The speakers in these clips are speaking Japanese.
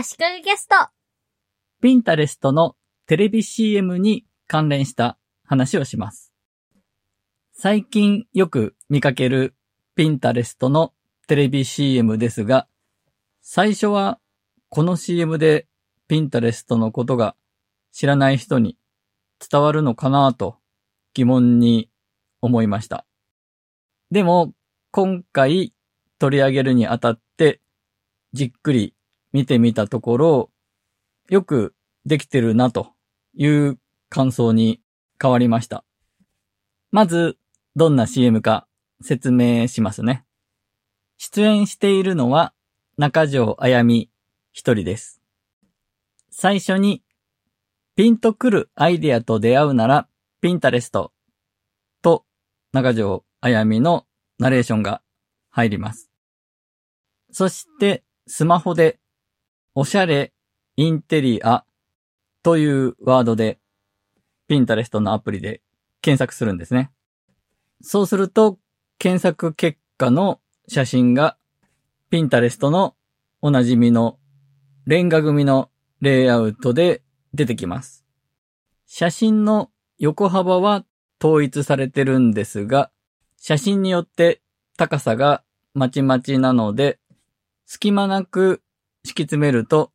足利ゲスト。ピンタレストのテレビ CM に関連した話をします。最近よく見かけるピンタレストのテレビ CM ですが、最初はこの CM でピンタレストのことが知らない人に伝わるのかなと疑問に思いました。でも今回取り上げるにあたってじっくり見てみたところ、よくできてるなという感想に変わりました。まず、どんな CM か説明しますね。出演しているのは中条あやみ一人です。最初に、ピンとくるアイディアと出会うなら、ピンタレストと中条あやみのナレーションが入ります。そして、スマホで、おしゃれ、インテリアというワードで、ピンタレストのアプリで検索するんですね。そうすると、検索結果の写真が、ピンタレストのおなじみのレンガ組のレイアウトで出てきます。写真の横幅は統一されてるんですが、写真によって高さがまちまちなので、隙間なく敷き詰めると、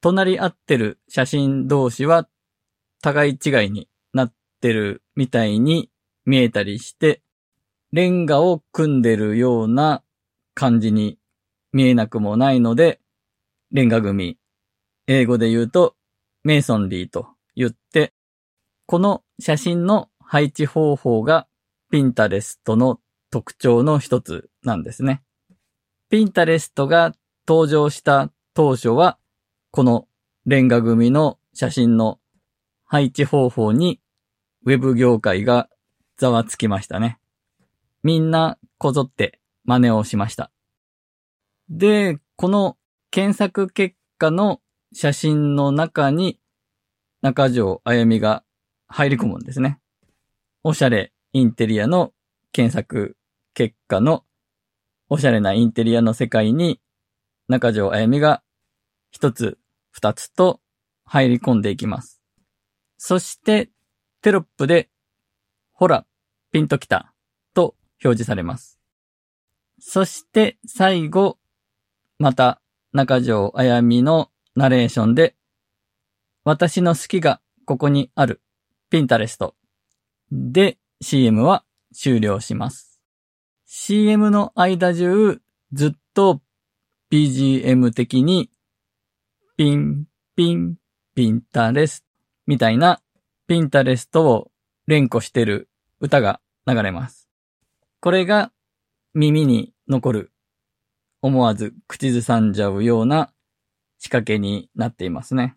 隣り合ってる写真同士は互い違いになってるみたいに見えたりして、レンガを組んでるような感じに見えなくもないので、レンガ組、英語で言うとメイソンリーと言って、この写真の配置方法がピンタレストの特徴の一つなんですね。ピンタレストが登場した当初は、このレンガ組の写真の配置方法にウェブ業界がざわつきましたね。みんなこぞって真似をしました。で、この検索結果の写真の中に中条あやみが入り込むんですね。おしゃれインテリアの検索結果のおしゃれなインテリアの世界に中条あやみが一つ二つと入り込んでいきます。そしてテロップでほら、ピンときたと表示されます。そして最後、また中条あやみのナレーションで私の好きがここにあるピンタレストで CM は終了します。CM の間中ずっと BGM 的にピン、ピン、ピンタレスみたいなピンタレストを連呼してる歌が流れます。これが耳に残る思わず口ずさんじゃうような仕掛けになっていますね。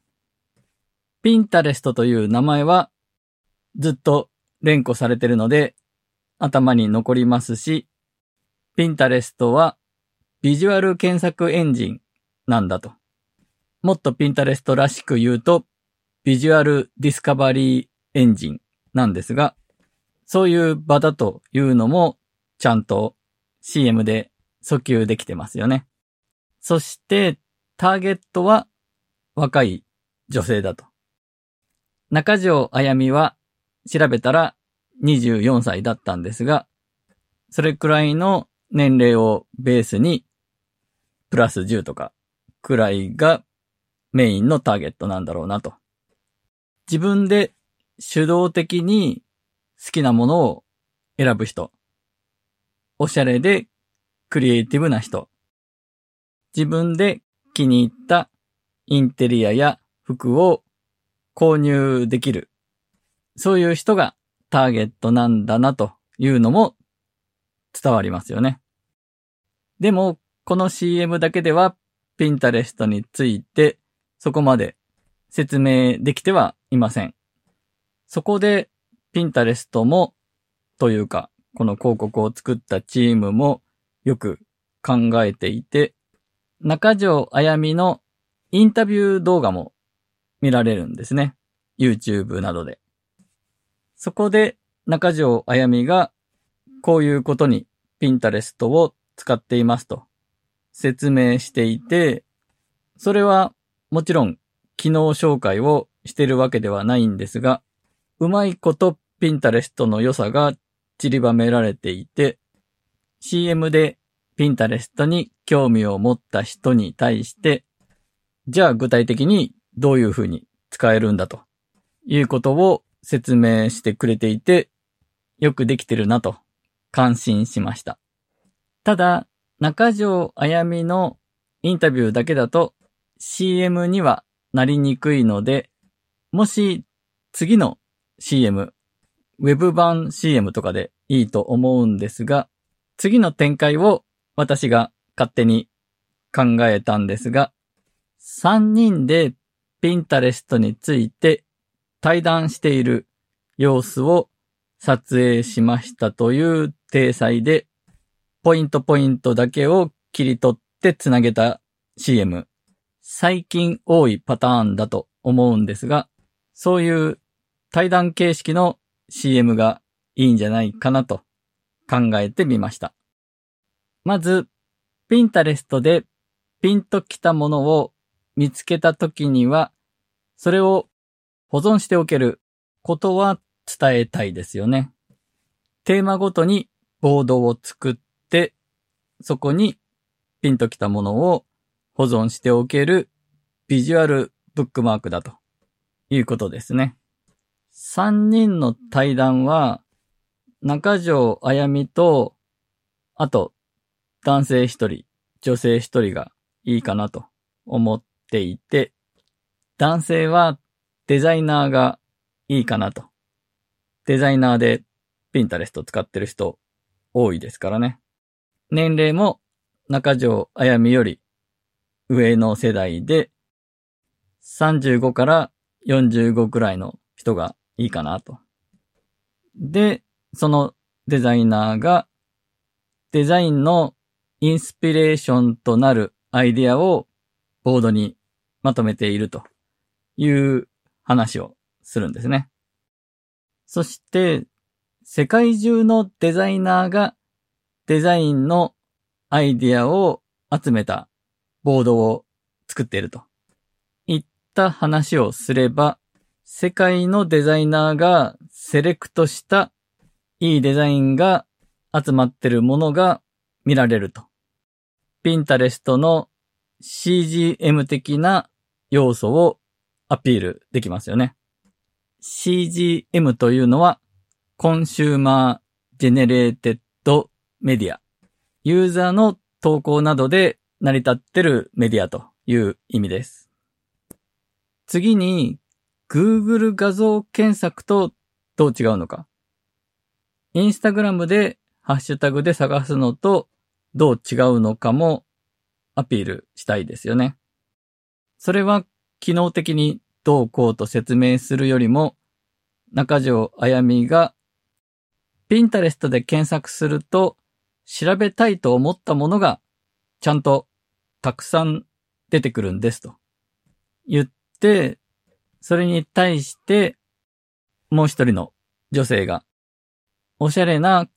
ピンタレストという名前はずっと連呼されてるので頭に残りますし、ピンタレストはビジュアル検索エンジンなんだと。もっとピンタレストらしく言うと、ビジュアルディスカバリーエンジンなんですが、そういう場だというのもちゃんと CM で訴求できてますよね。そしてターゲットは若い女性だと。中条あやみは調べたら24歳だったんですが、それくらいの年齢をベースにプラス10とかくらいがメインのターゲットなんだろうなと。自分で主導的に好きなものを選ぶ人。おしゃれでクリエイティブな人。自分で気に入ったインテリアや服を購入できる。そういう人がターゲットなんだなというのも伝わりますよね。でも、この CM だけではピンタレストについてそこまで説明できてはいません。そこでピンタレストもというか、この広告を作ったチームもよく考えていて、中条あやみのインタビュー動画も見られるんですね。YouTube などで。そこで中条あやみがこういうことにピンタレストを使っていますと説明していて、それはもちろん機能紹介をしてるわけではないんですが、うまいことピンタレストの良さが散りばめられていて、CM でピンタレストに興味を持った人に対して、じゃあ具体的にどういうふうに使えるんだということを説明してくれていて、よくできてるなと感心しました。ただ、中条あやみのインタビューだけだと CM にはなりにくいので、もし次の CM、ウェブ版 CM とかでいいと思うんですが、次の展開を私が勝手に考えたんですが、3人でピンタレストについて対談している様子を撮影しましたという体裁で、ポイントポイントだけを切り取ってつなげた CM。最近多いパターンだと思うんですが、そういう対談形式の CM がいいんじゃないかなと考えてみました。まず、ピンタレストでピンときたものを見つけたときには、それを保存しておけることは伝えたいですよね。テーマごとにボードを作っ、そこにピンときたものを保存しておけるビジュアルブックマークだということですね。3人の対談は中条あやみと、あと男性一人、女性一人がいいかなと思っていて、男性はデザイナーがいいかなと。デザイナーでピンタレスト使ってる人多いですからね。年齢も中条あやみより上の世代で、35から45くらいの人がいいかなと。で、そのデザイナーがデザインのインスピレーションとなるアイディアをボードにまとめているという話をするんですね。そして、世界中のデザイナーがデザインのアイディアを集めたボードを作っていると。いった話をすれば、世界のデザイナーがセレクトしたいいデザインが集まっているものが見られると。ピンタレストの CGM 的な要素をアピールできますよね。CGM というのは、コンシューマー generated media。ユーザーの投稿などで成り立ってるメディアという意味です。次に、Google 画像検索とどう違うのか。インスタグラムでハッシュタグで探すのとどう違うのかもアピールしたいですよね。それは機能的にどうこうと説明するよりも、中条あやみが、ピンタレストで検索すると、調べたいと思ったものが、ちゃんとたくさん出てくるんですと言って、それに対して、もう一人の女性が、おしゃれな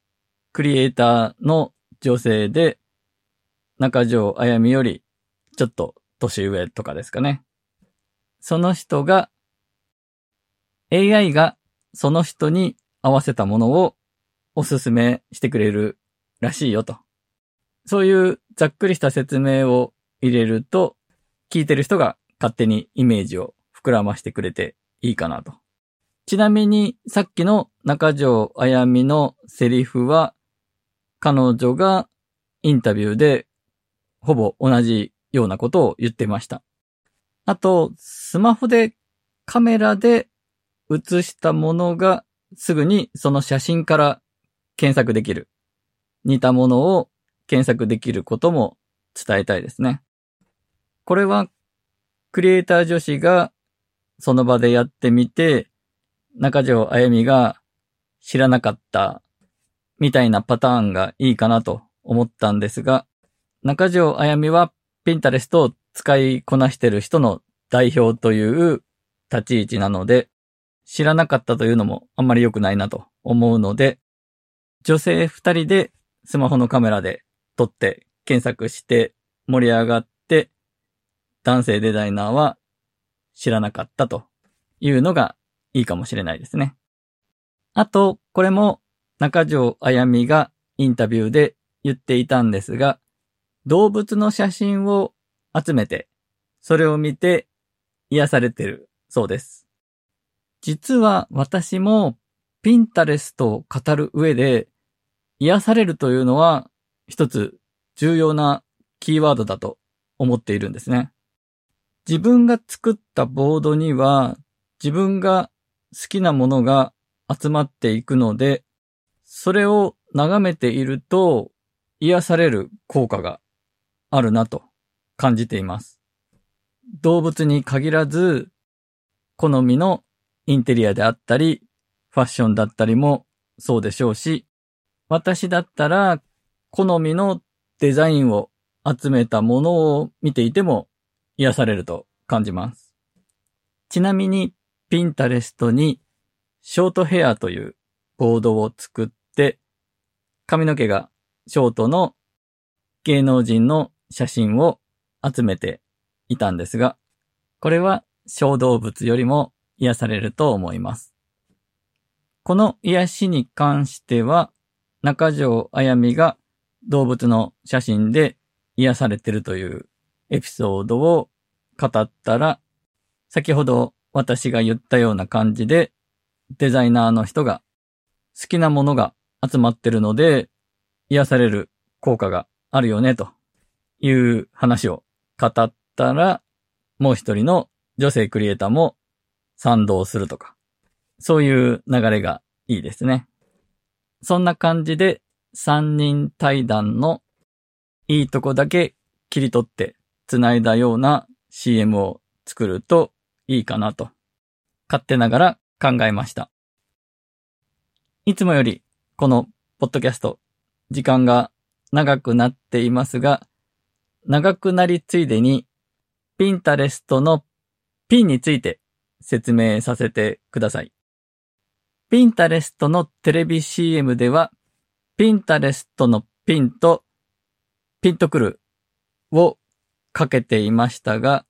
クリエイターの女性で、中条あやみよりちょっと年上とかですかね。その人が、AI がその人に合わせたものをおすすめしてくれるらしいよと。そういうざっくりした説明を入れると、聞いてる人が勝手にイメージを膨らましてくれていいかなと。ちなみに、さっきの中条あやみのセリフは、彼女がインタビューでほぼ同じようなことを言ってました。あと、スマホでカメラで写したものがすぐにその写真から検索できる。似たものを検索できることも伝えたいですね。これはクリエイター女子がその場でやってみて、中条あやみが知らなかったみたいなパターンがいいかなと思ったんですが、中条あやみはピンタレストを使いこなしてる人の代表という立ち位置なので、知らなかったというのもあんまり良くないなと思うので、女性二人でスマホのカメラで撮って検索して盛り上がって、男性デザイナーは知らなかったというのがいいかもしれないですね。あと、これも中条あやみがインタビューで言っていたんですが、動物の写真を集めて、それを見て癒されてるそうです。実は私もピンタレストを語る上で癒されるというのは一つ重要なキーワードだと思っているんですね。自分が作ったボードには自分が好きなものが集まっていくので、それを眺めていると癒される効果があるなと感じています。動物に限らず、好みのインテリアであったり、ファッションだったりもそうでしょうし、私だったら好みのデザインを集めたものを見ていても癒されると感じます。ちなみに、ピンタレストにショートヘアというボードを作って、髪の毛がショートの芸能人の写真を集めていたんですが、これは小動物よりも癒されると思います。この癒しに関しては、中条あやみが動物の写真で癒されてるというエピソードを語ったら、先ほど私が言ったような感じで、デザイナーの人が好きなものが集まってるので、癒される効果があるよね、という話を語ったら、もう一人の女性クリエイターも賛同するとか、そういう流れがいいですね。そんな感じで三人対談のいいとこだけ切り取って繋いだような CM を作るといいかなと、勝手ながら考えました。いつもよりこのポッドキャスト時間が長くなっていますが、長くなりついでにピンタレストのピンについて説明させてください。ピンタレストのテレビ CM では、ピンタレストのピンとピンとくるをかけていましたが、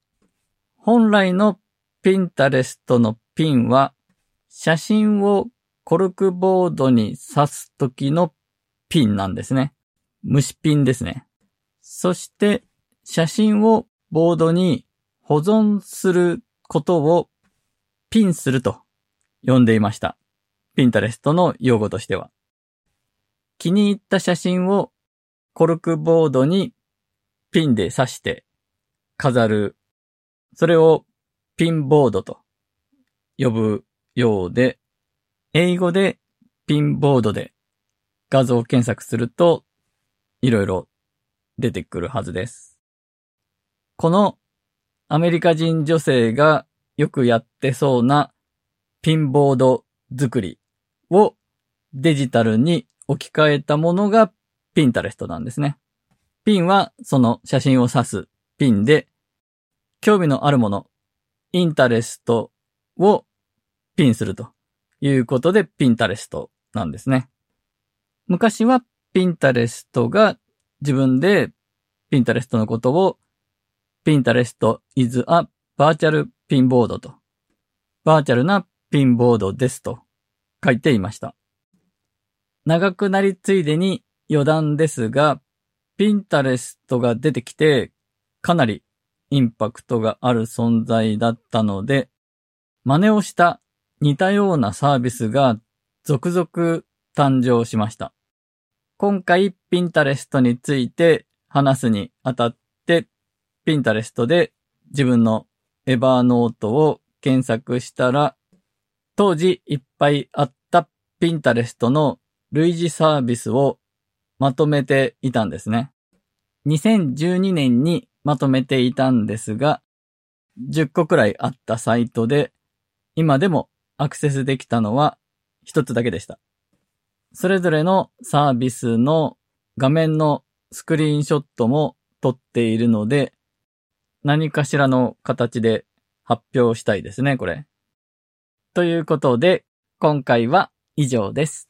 本来のピンタレストのピンは、写真をコルクボードに刺すときのピンなんですね。虫ピンですね。そして、写真をボードに保存することをピンすると呼んでいました。ピンタレストの用語としては。気に入った写真をコルクボードにピンで刺して飾る。それをピンボードと呼ぶようで、英語でピンボードで画像検索するといろいろ出てくるはずです。このアメリカ人女性がよくやってそうなピンボード作りをデジタルに置き換えたものがピンタレストなんですね。ピンはその写真を指すピンで、興味のあるもの、インタレストをピンするということでピンタレストなんですね。昔はピンタレストが自分でピンタレストのことをピンタレスト is a virtual ピンボードとバーチャルなピンボードですと書いていました。長くなりついでに余談ですが、ピンタレストが出てきて、かなりインパクトがある存在だったので、真似をした似たようなサービスが続々誕生しました。今回ピンタレストについて話すにあたって、ピンタレストで自分のエバーノートを検索したら、当時いっぱいあったピンタレストの類似サービスをまとめていたんですね。2012年にまとめていたんですが、10個くらいあったサイトで、今でもアクセスできたのは一つだけでした。それぞれのサービスの画面のスクリーンショットも撮っているので、何かしらの形で発表したいですね、これ。ということで、今回は以上です。